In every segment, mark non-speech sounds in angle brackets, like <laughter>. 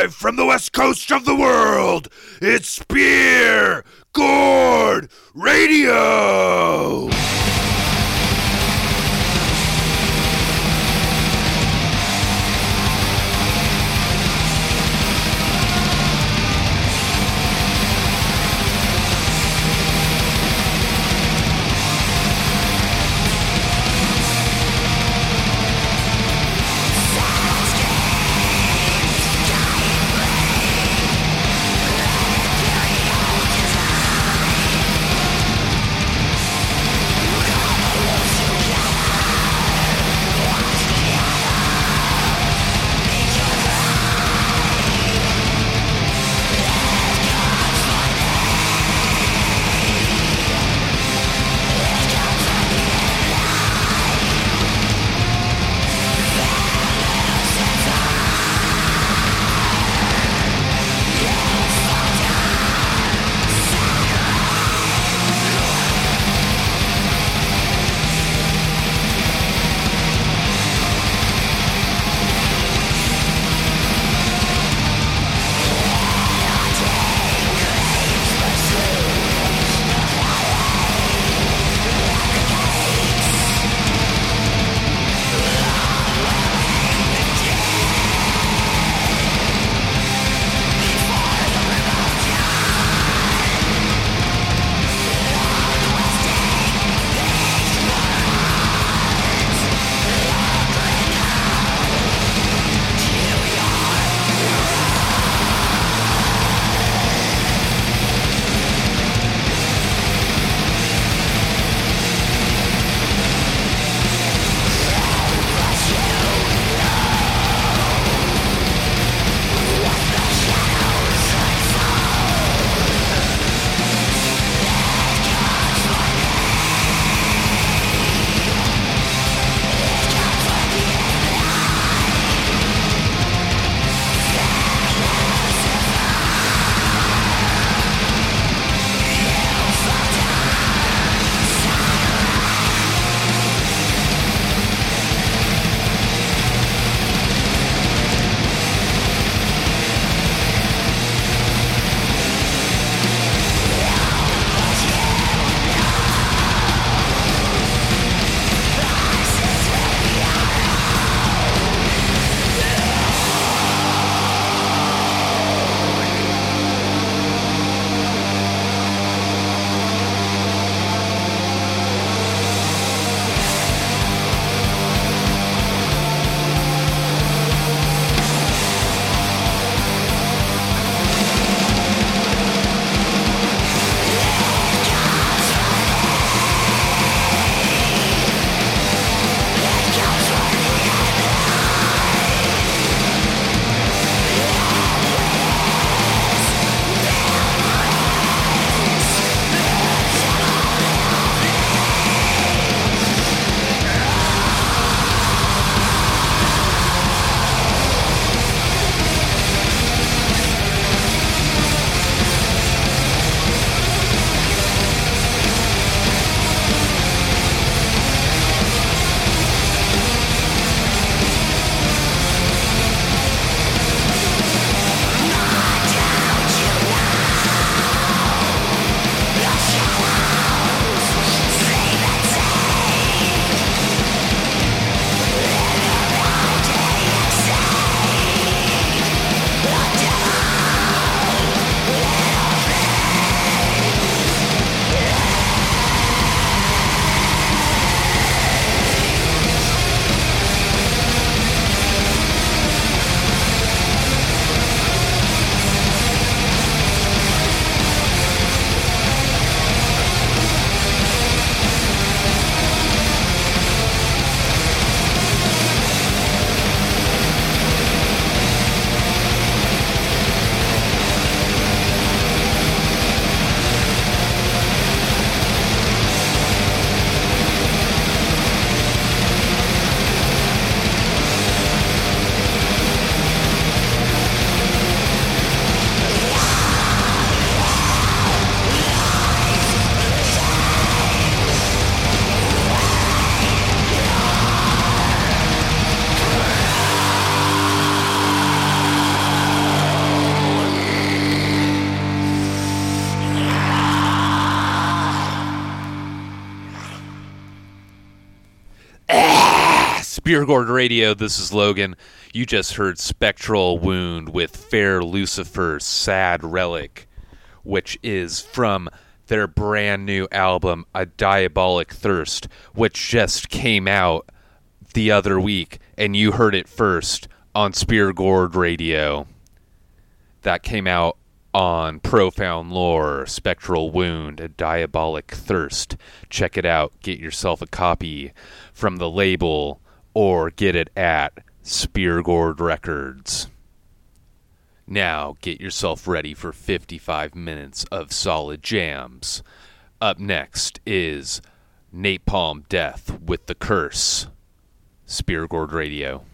Live from the west coast of the world, it's Beer Gourd Radio. Spear Gourd Radio, this is Logan. You just heard Spectral Wound with Fair Lucifer's Sad Relic, which is from their brand new album, A Diabolic Thirst, which just came out the other week, and you heard it first on Spear Gourd Radio. That came out on Profound Lore, Spectral Wound, A Diabolic Thirst. Check it out. Get yourself a copy from the label or get it at Speargourd Records. Now get yourself ready for 55 minutes of solid jams. Up next is Napalm Death with the Curse. Speargourd Radio.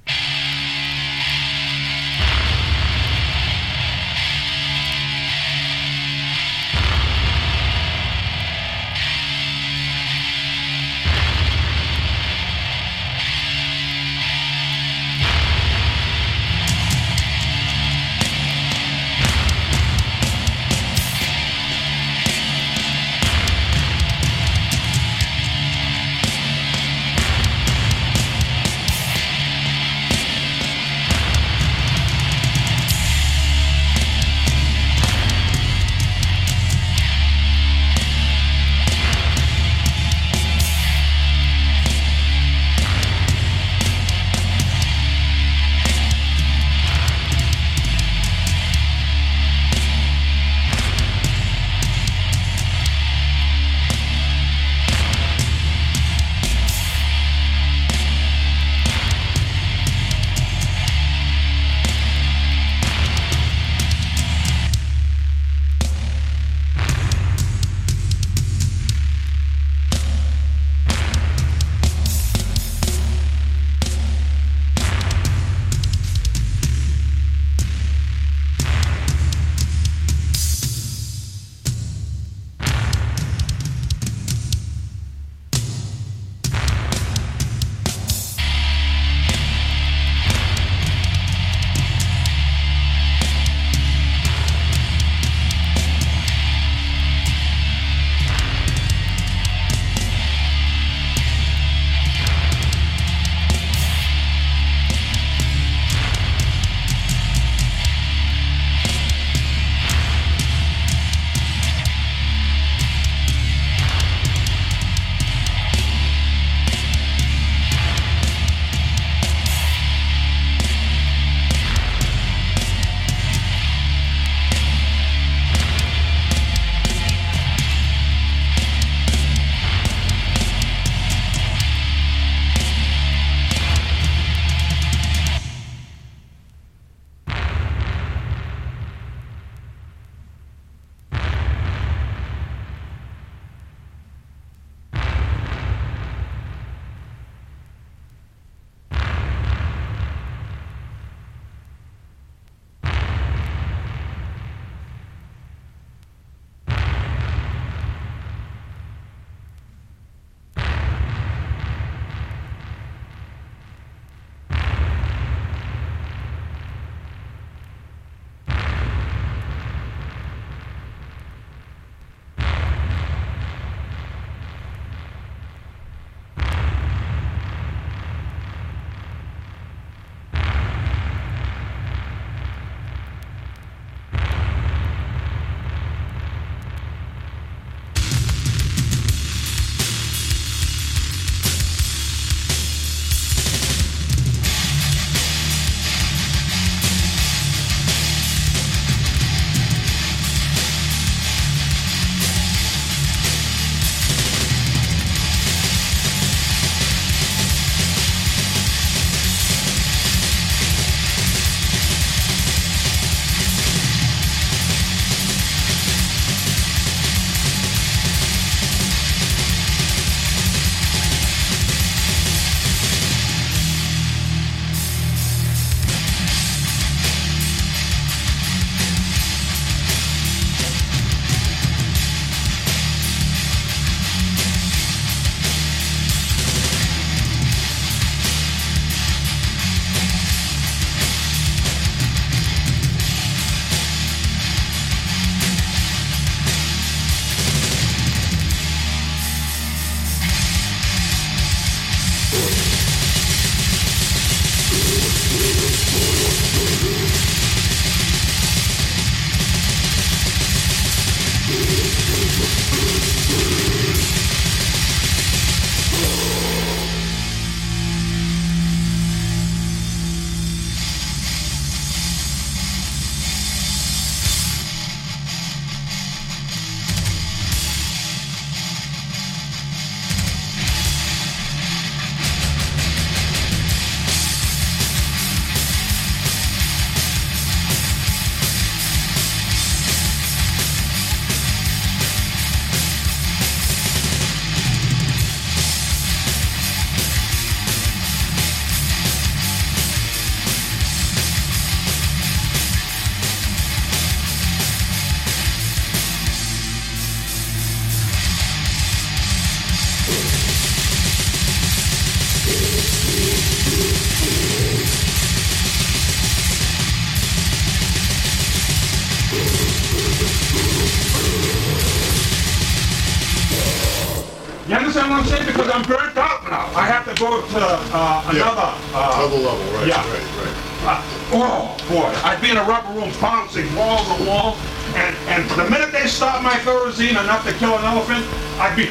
Boy, I'd be in a rubber room bouncing wall to wall, and and the minute they stop my Thorazine enough to kill an elephant, I'd be.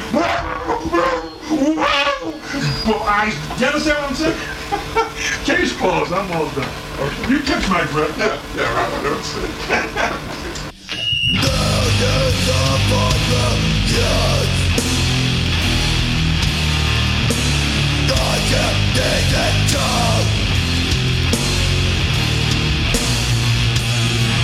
Well, I, you understand what I'm saying? <laughs> Case closed. I'm all done. You catch my breath. Yeah, yeah, right. <laughs> That's it.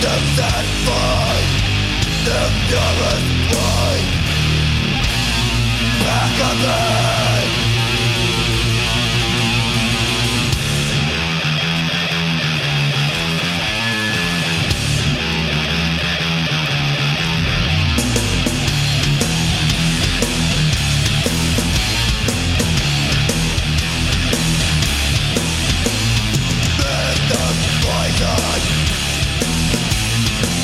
Systems that find the purest point Back of them die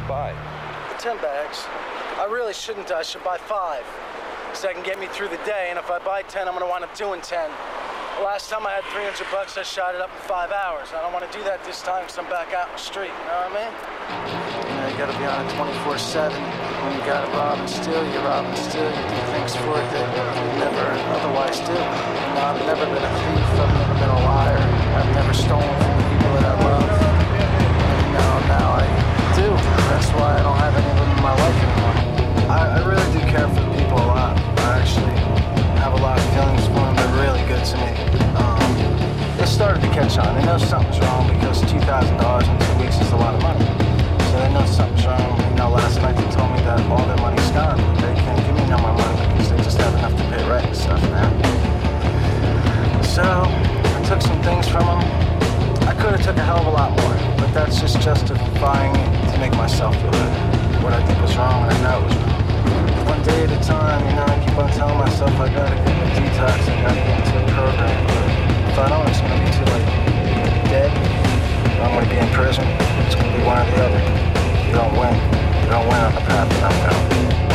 you gonna buy? Ten bags. I really shouldn't. I should buy five. So I can get me through the day, and if I buy ten, I'm gonna wind up doing ten. The last time I had 300 bucks, I shot it up in five hours. I don't want to do that this time because I'm back out in the street, you know what I mean? You know, you gotta be on it 24-7. When you gotta rob and steal, you rob and steal. You do things for it that you never otherwise do. You know, I've never been a thief. I've never been a liar. I've never stolen from the people that I love. And now, now I why I don't have any of them in my life anymore. I, I really do care for the people a lot. I actually have a lot of feelings for them. They're really good to me. Um, they started to catch on. They know something's wrong because $2,000 in two weeks is a lot of money. So they know something's wrong. You know, last night they told me that all their money's gone. They can't give me no more money because they just have enough to pay rent and stuff now. So I took some things from them. I could have took a hell of a lot more, but that's just justifying it to make myself feel better. What I did was wrong, and I know it was wrong. one day at a time, you know, I keep on telling myself I gotta get a detox, I gotta get into a program. But if I don't, it's gonna be too late. Dead, I'm gonna be in prison. It's gonna be one or the other. You don't win. You don't win on the path that I'm going.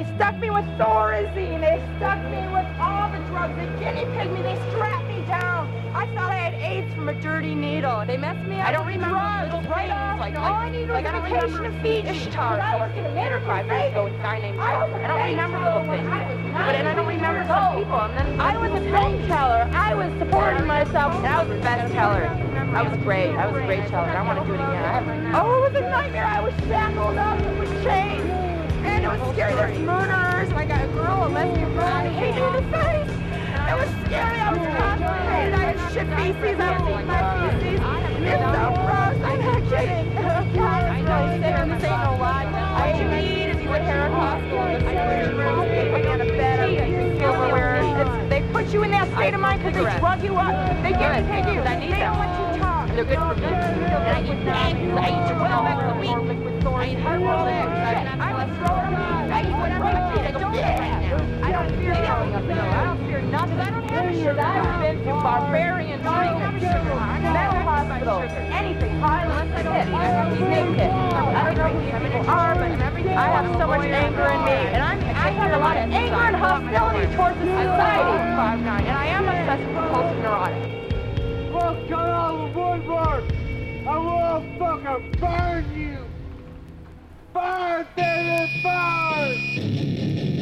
They stuck me with Thorazine. They stuck me with all the drugs. They guinea pigged me. They strapped me down. I thought I had AIDS from a dirty needle. They messed me up. I don't remember drugs, right off. Like, all I need was like, a vacation to Fiji. Ishtar. I was in theater five years ago with a guy named Charles. I don't remember little things. But and I don't remember some people. And then I was a film teller. I was supporting myself. And I was the best teller. I was great. I was a great teller. I want to do it again. Oh, it was a nightmare. I was shackled up with chains. And it was scary. There's I got a girl, a lesbian girl. I hate you in the face. It was scary. I was constipated. I had shit feces. I was eating my feces. It's so gross. I'm not kidding. God, it's really sick. No lie. What you need is you a hair hospital. They put you in that state of mind because they drug you up. They give to you. They don't want you to talk. They're good for me. I eat eggs. I eat 12 eggs a week. I eat hard-boiled eggs. I would throw them out. I eat whatever I eat. I don't yeah. I don't fear nothing. I don't fear nothing. I don't have sugar. I've been to barbarian treatment. Mental hospital. Anything. Violence. Hit. You name it. I don't know who these people are, but I have so much anger in me. And I'm, I have a lot of anger and hostility towards the society. And I am obsessive compulsive neurotic. Fuck, cut out the board I will fucking burn you! Burn, baby, burn!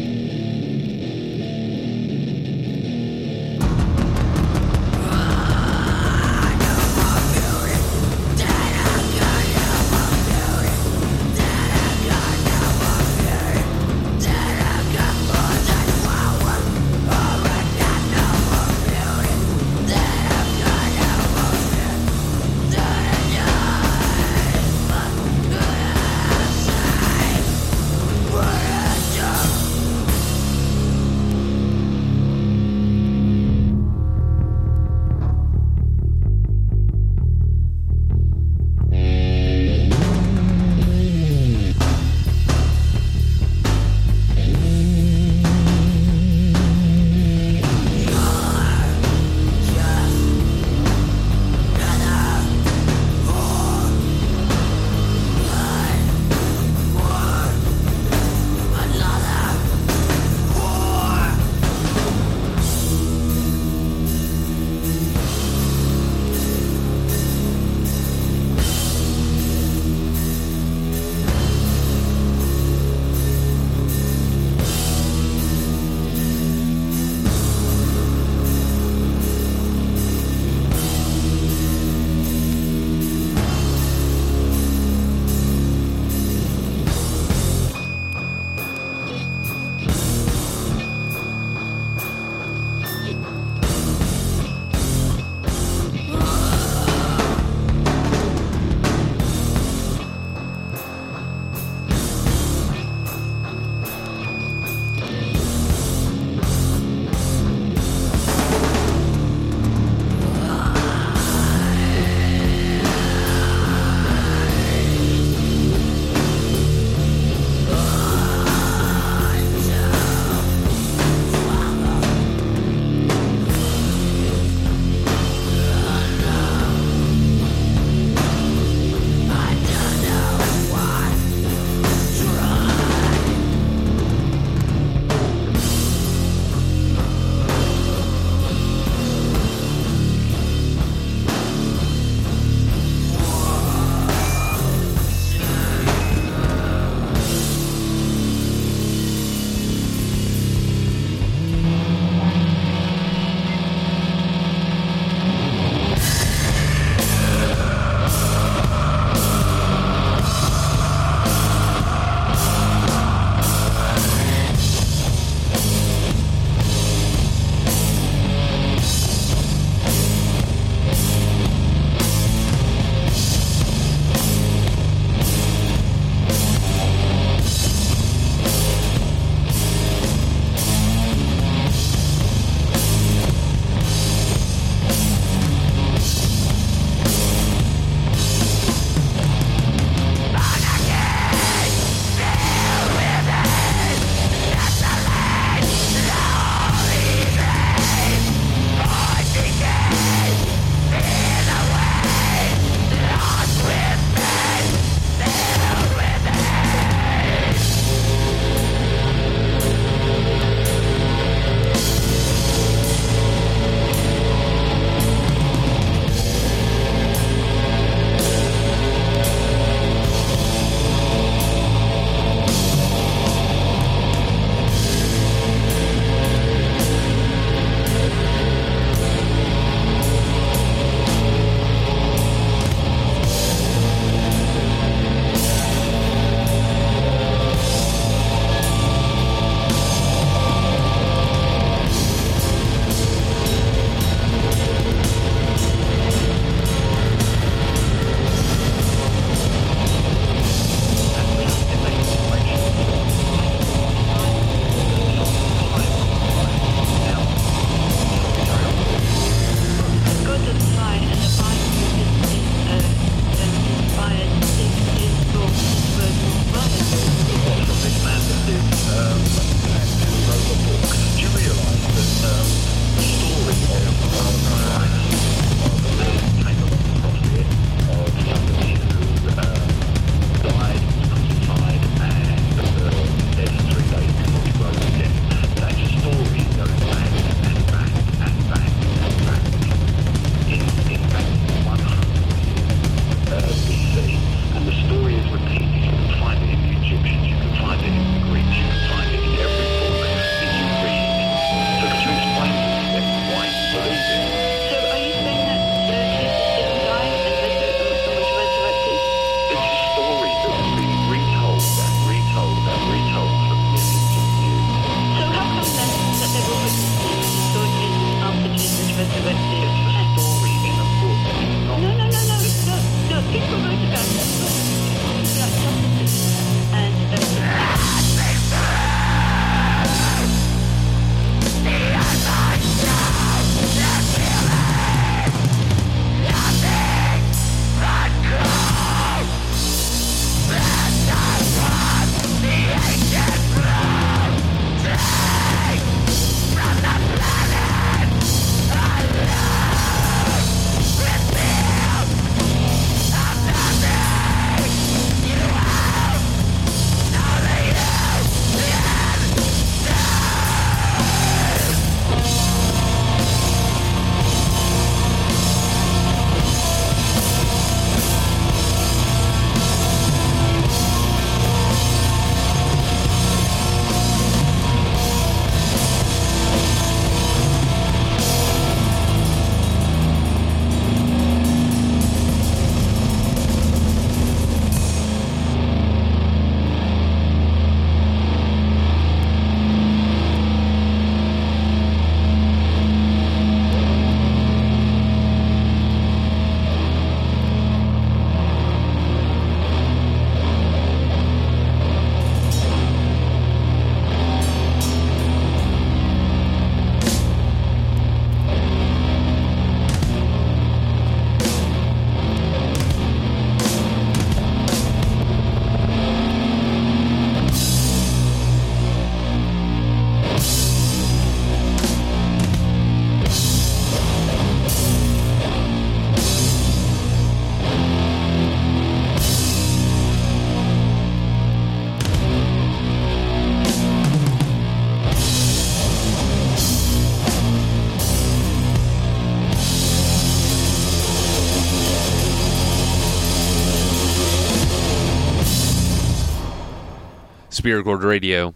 Spirit Gourd Radio,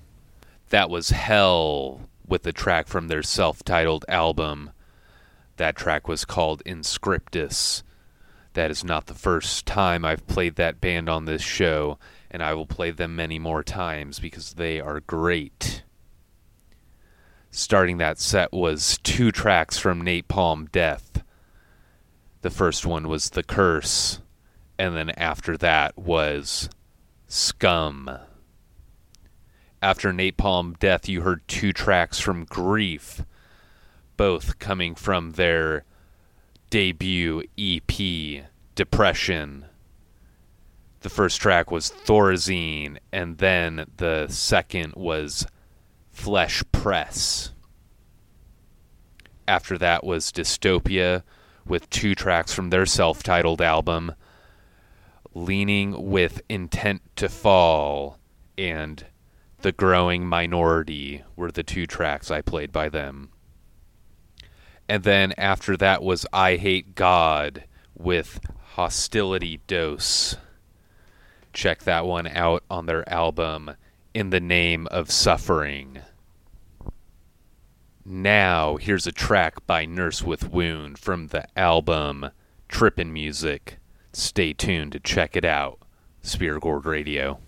that was Hell with the track from their self titled album. That track was called Inscriptus. That is not the first time I've played that band on this show, and I will play them many more times because they are great. Starting that set was two tracks from Napalm Death. The first one was The Curse, and then after that was Scum. After Napalm Death, you heard two tracks from Grief, both coming from their debut EP, Depression. The first track was Thorazine, and then the second was Flesh Press. After that was Dystopia, with two tracks from their self titled album, Leaning with Intent to Fall and The Growing Minority were the two tracks I played by them. And then after that was Eyehategod with Hostility Dose. Check that one out on their album In the Name of Suffering. Now, here's a track by Nurse with Wound from the album Trippin' Music. Stay tuned to check it out. Spirit Gourd Radio.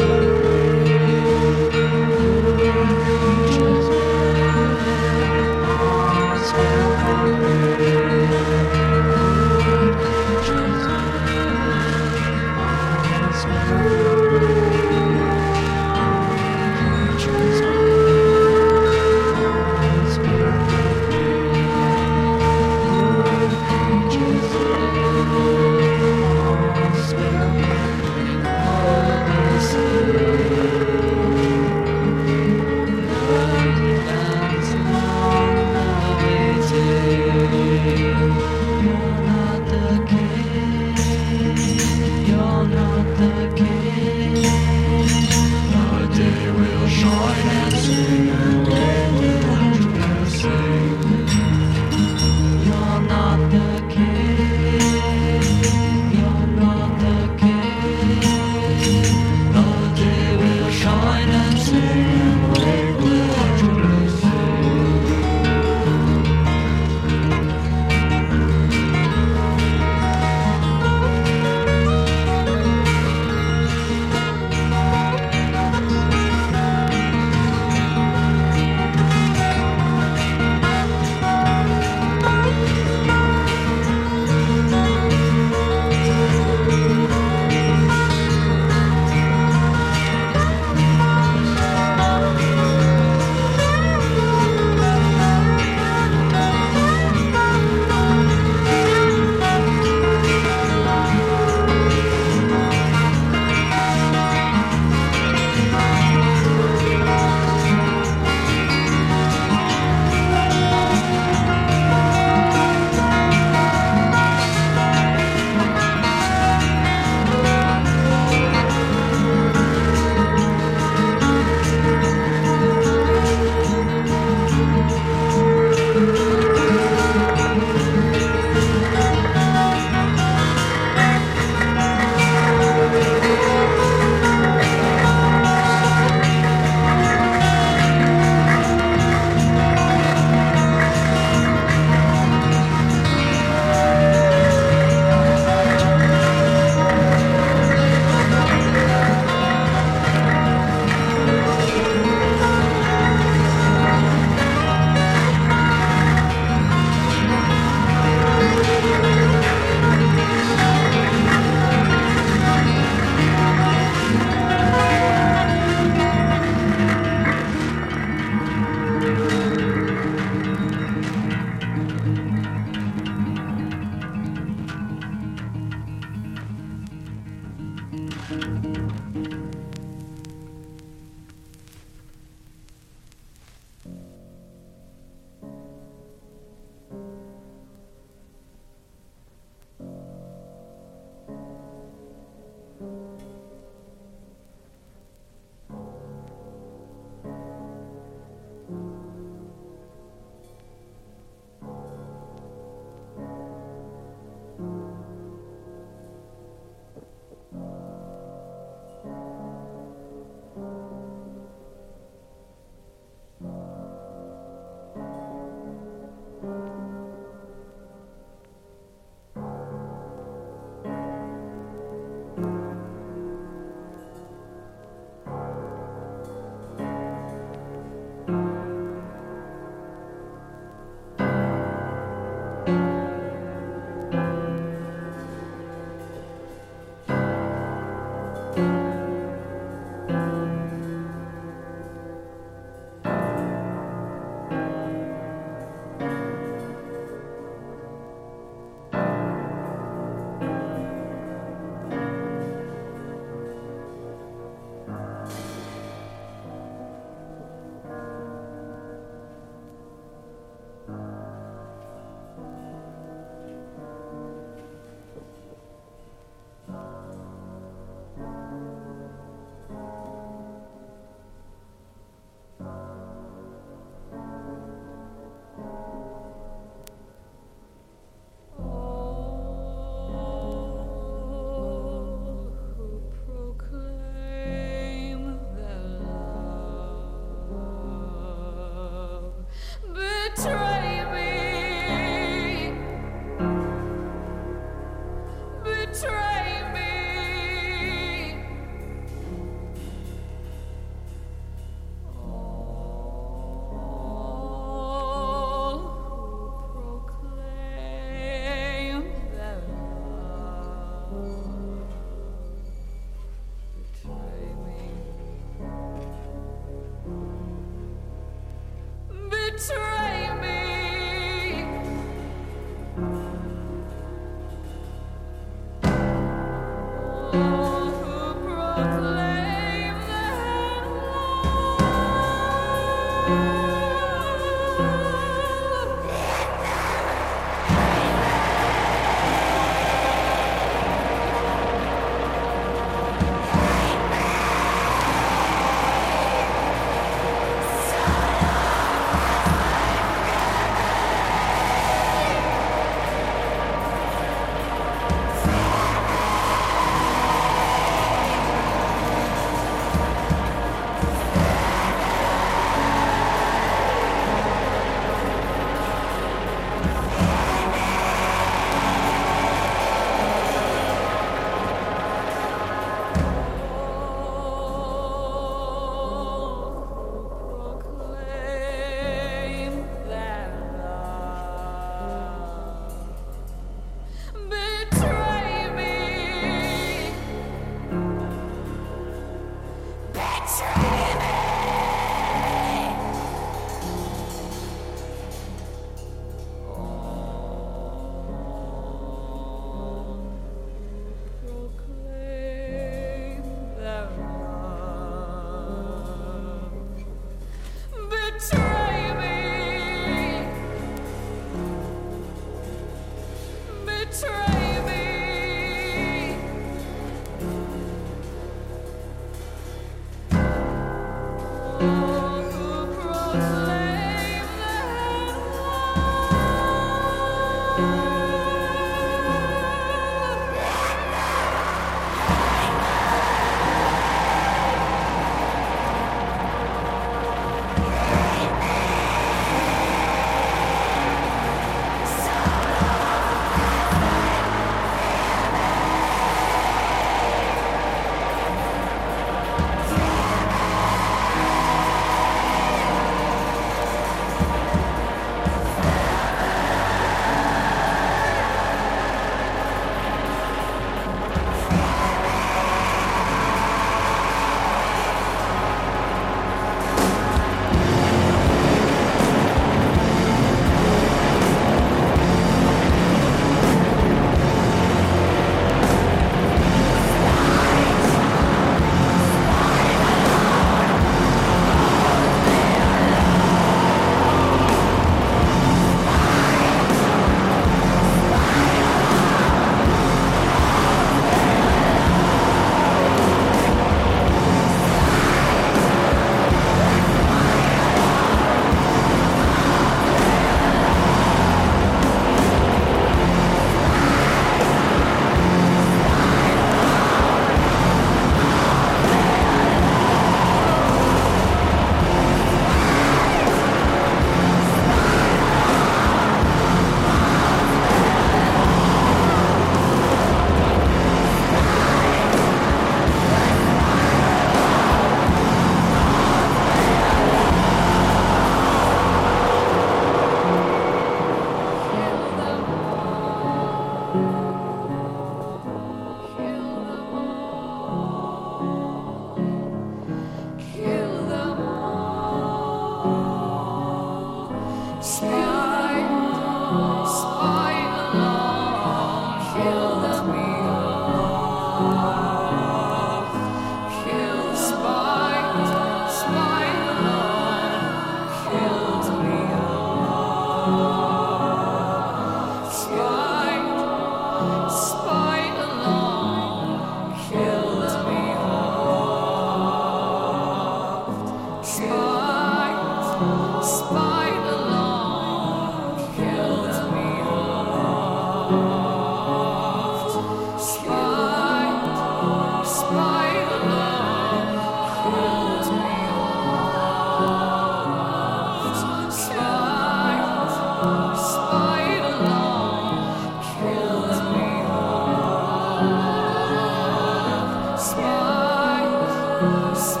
Thank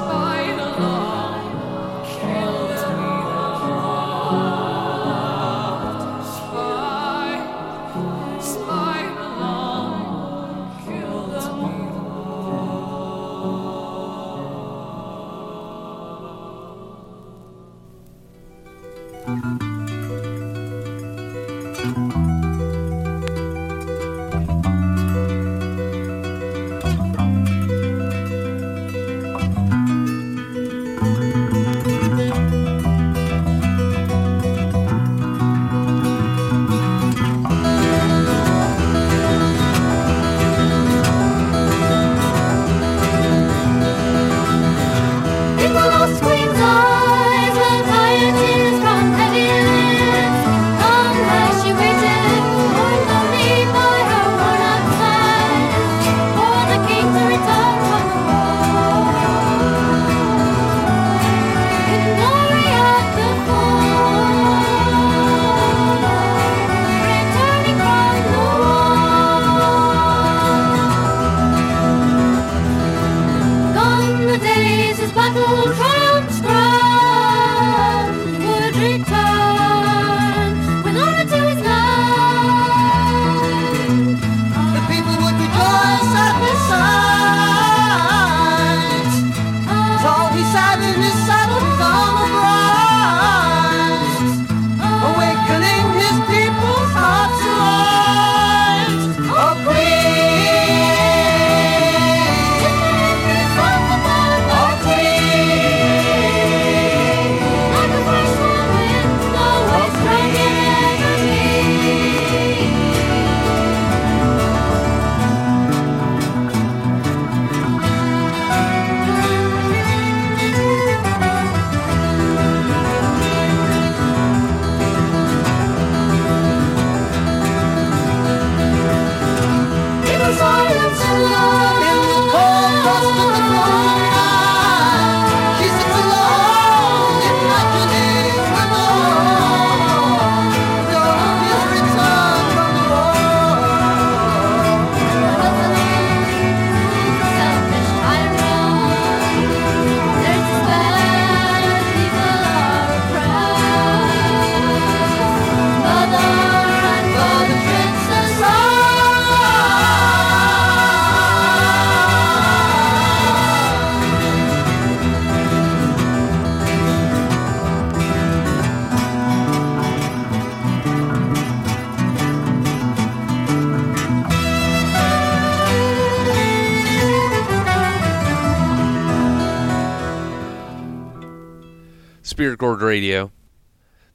Radio.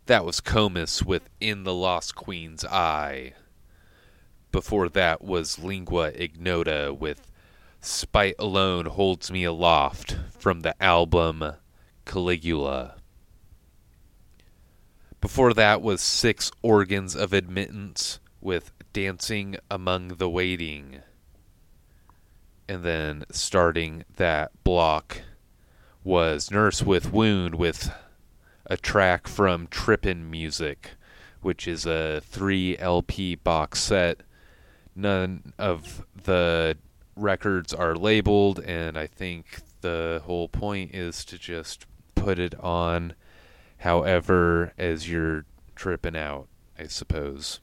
That was Comus with In the Lost Queen's Eye. Before that was Lingua Ignota with Spite Alone Holds Me Aloft from the album Caligula. Before that was Six Organs of Admittance with Dancing Among the Waiting. And then starting that block was Nurse with Wound with a track from Trippin' Music, which is a 3 LP box set. None of the records are labeled, and I think the whole point is to just put it on however as you're tripping out, I suppose.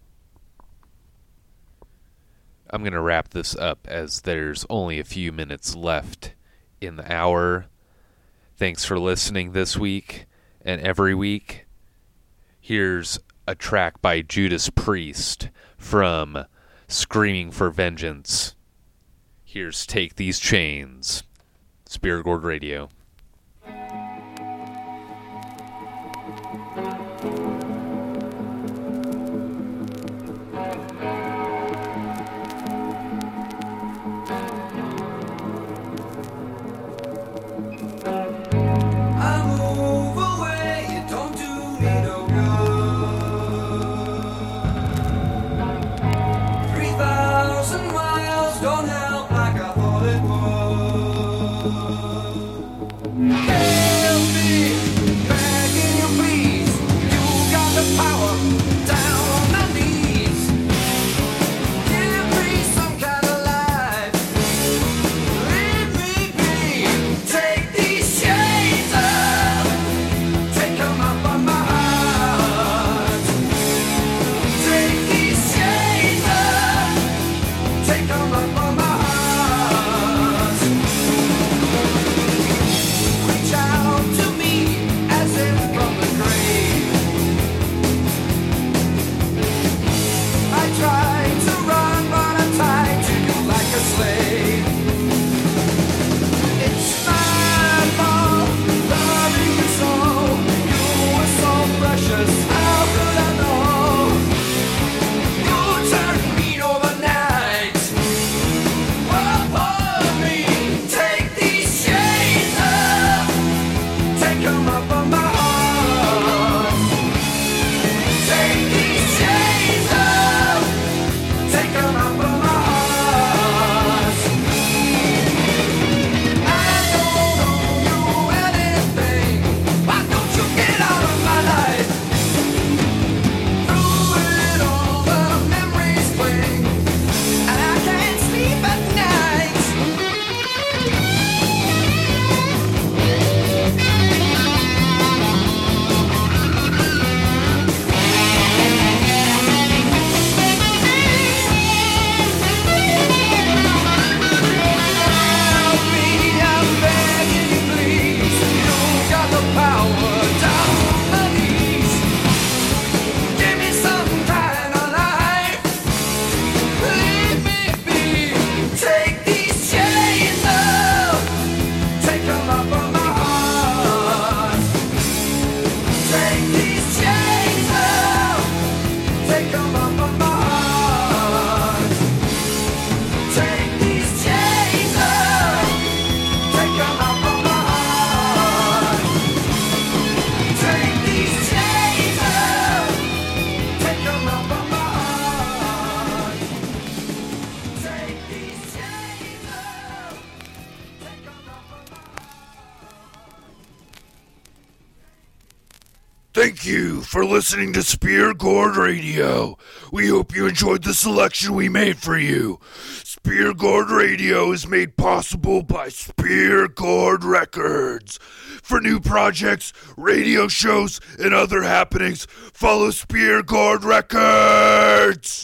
I'm going to wrap this up as there's only a few minutes left in the hour. Thanks for listening this week and every week. Here's a track by Judas Priest from Screaming for Vengeance. Here's Take These Chains. Spirit Gourd Radio. Listening to Spirit Gourd Radio. We hope you enjoyed the selection we made for you. Spirit Gourd Radio is made possible by Spirit Gourd Records. For new projects, radio shows, and other happenings, follow Spirit Gourd Records.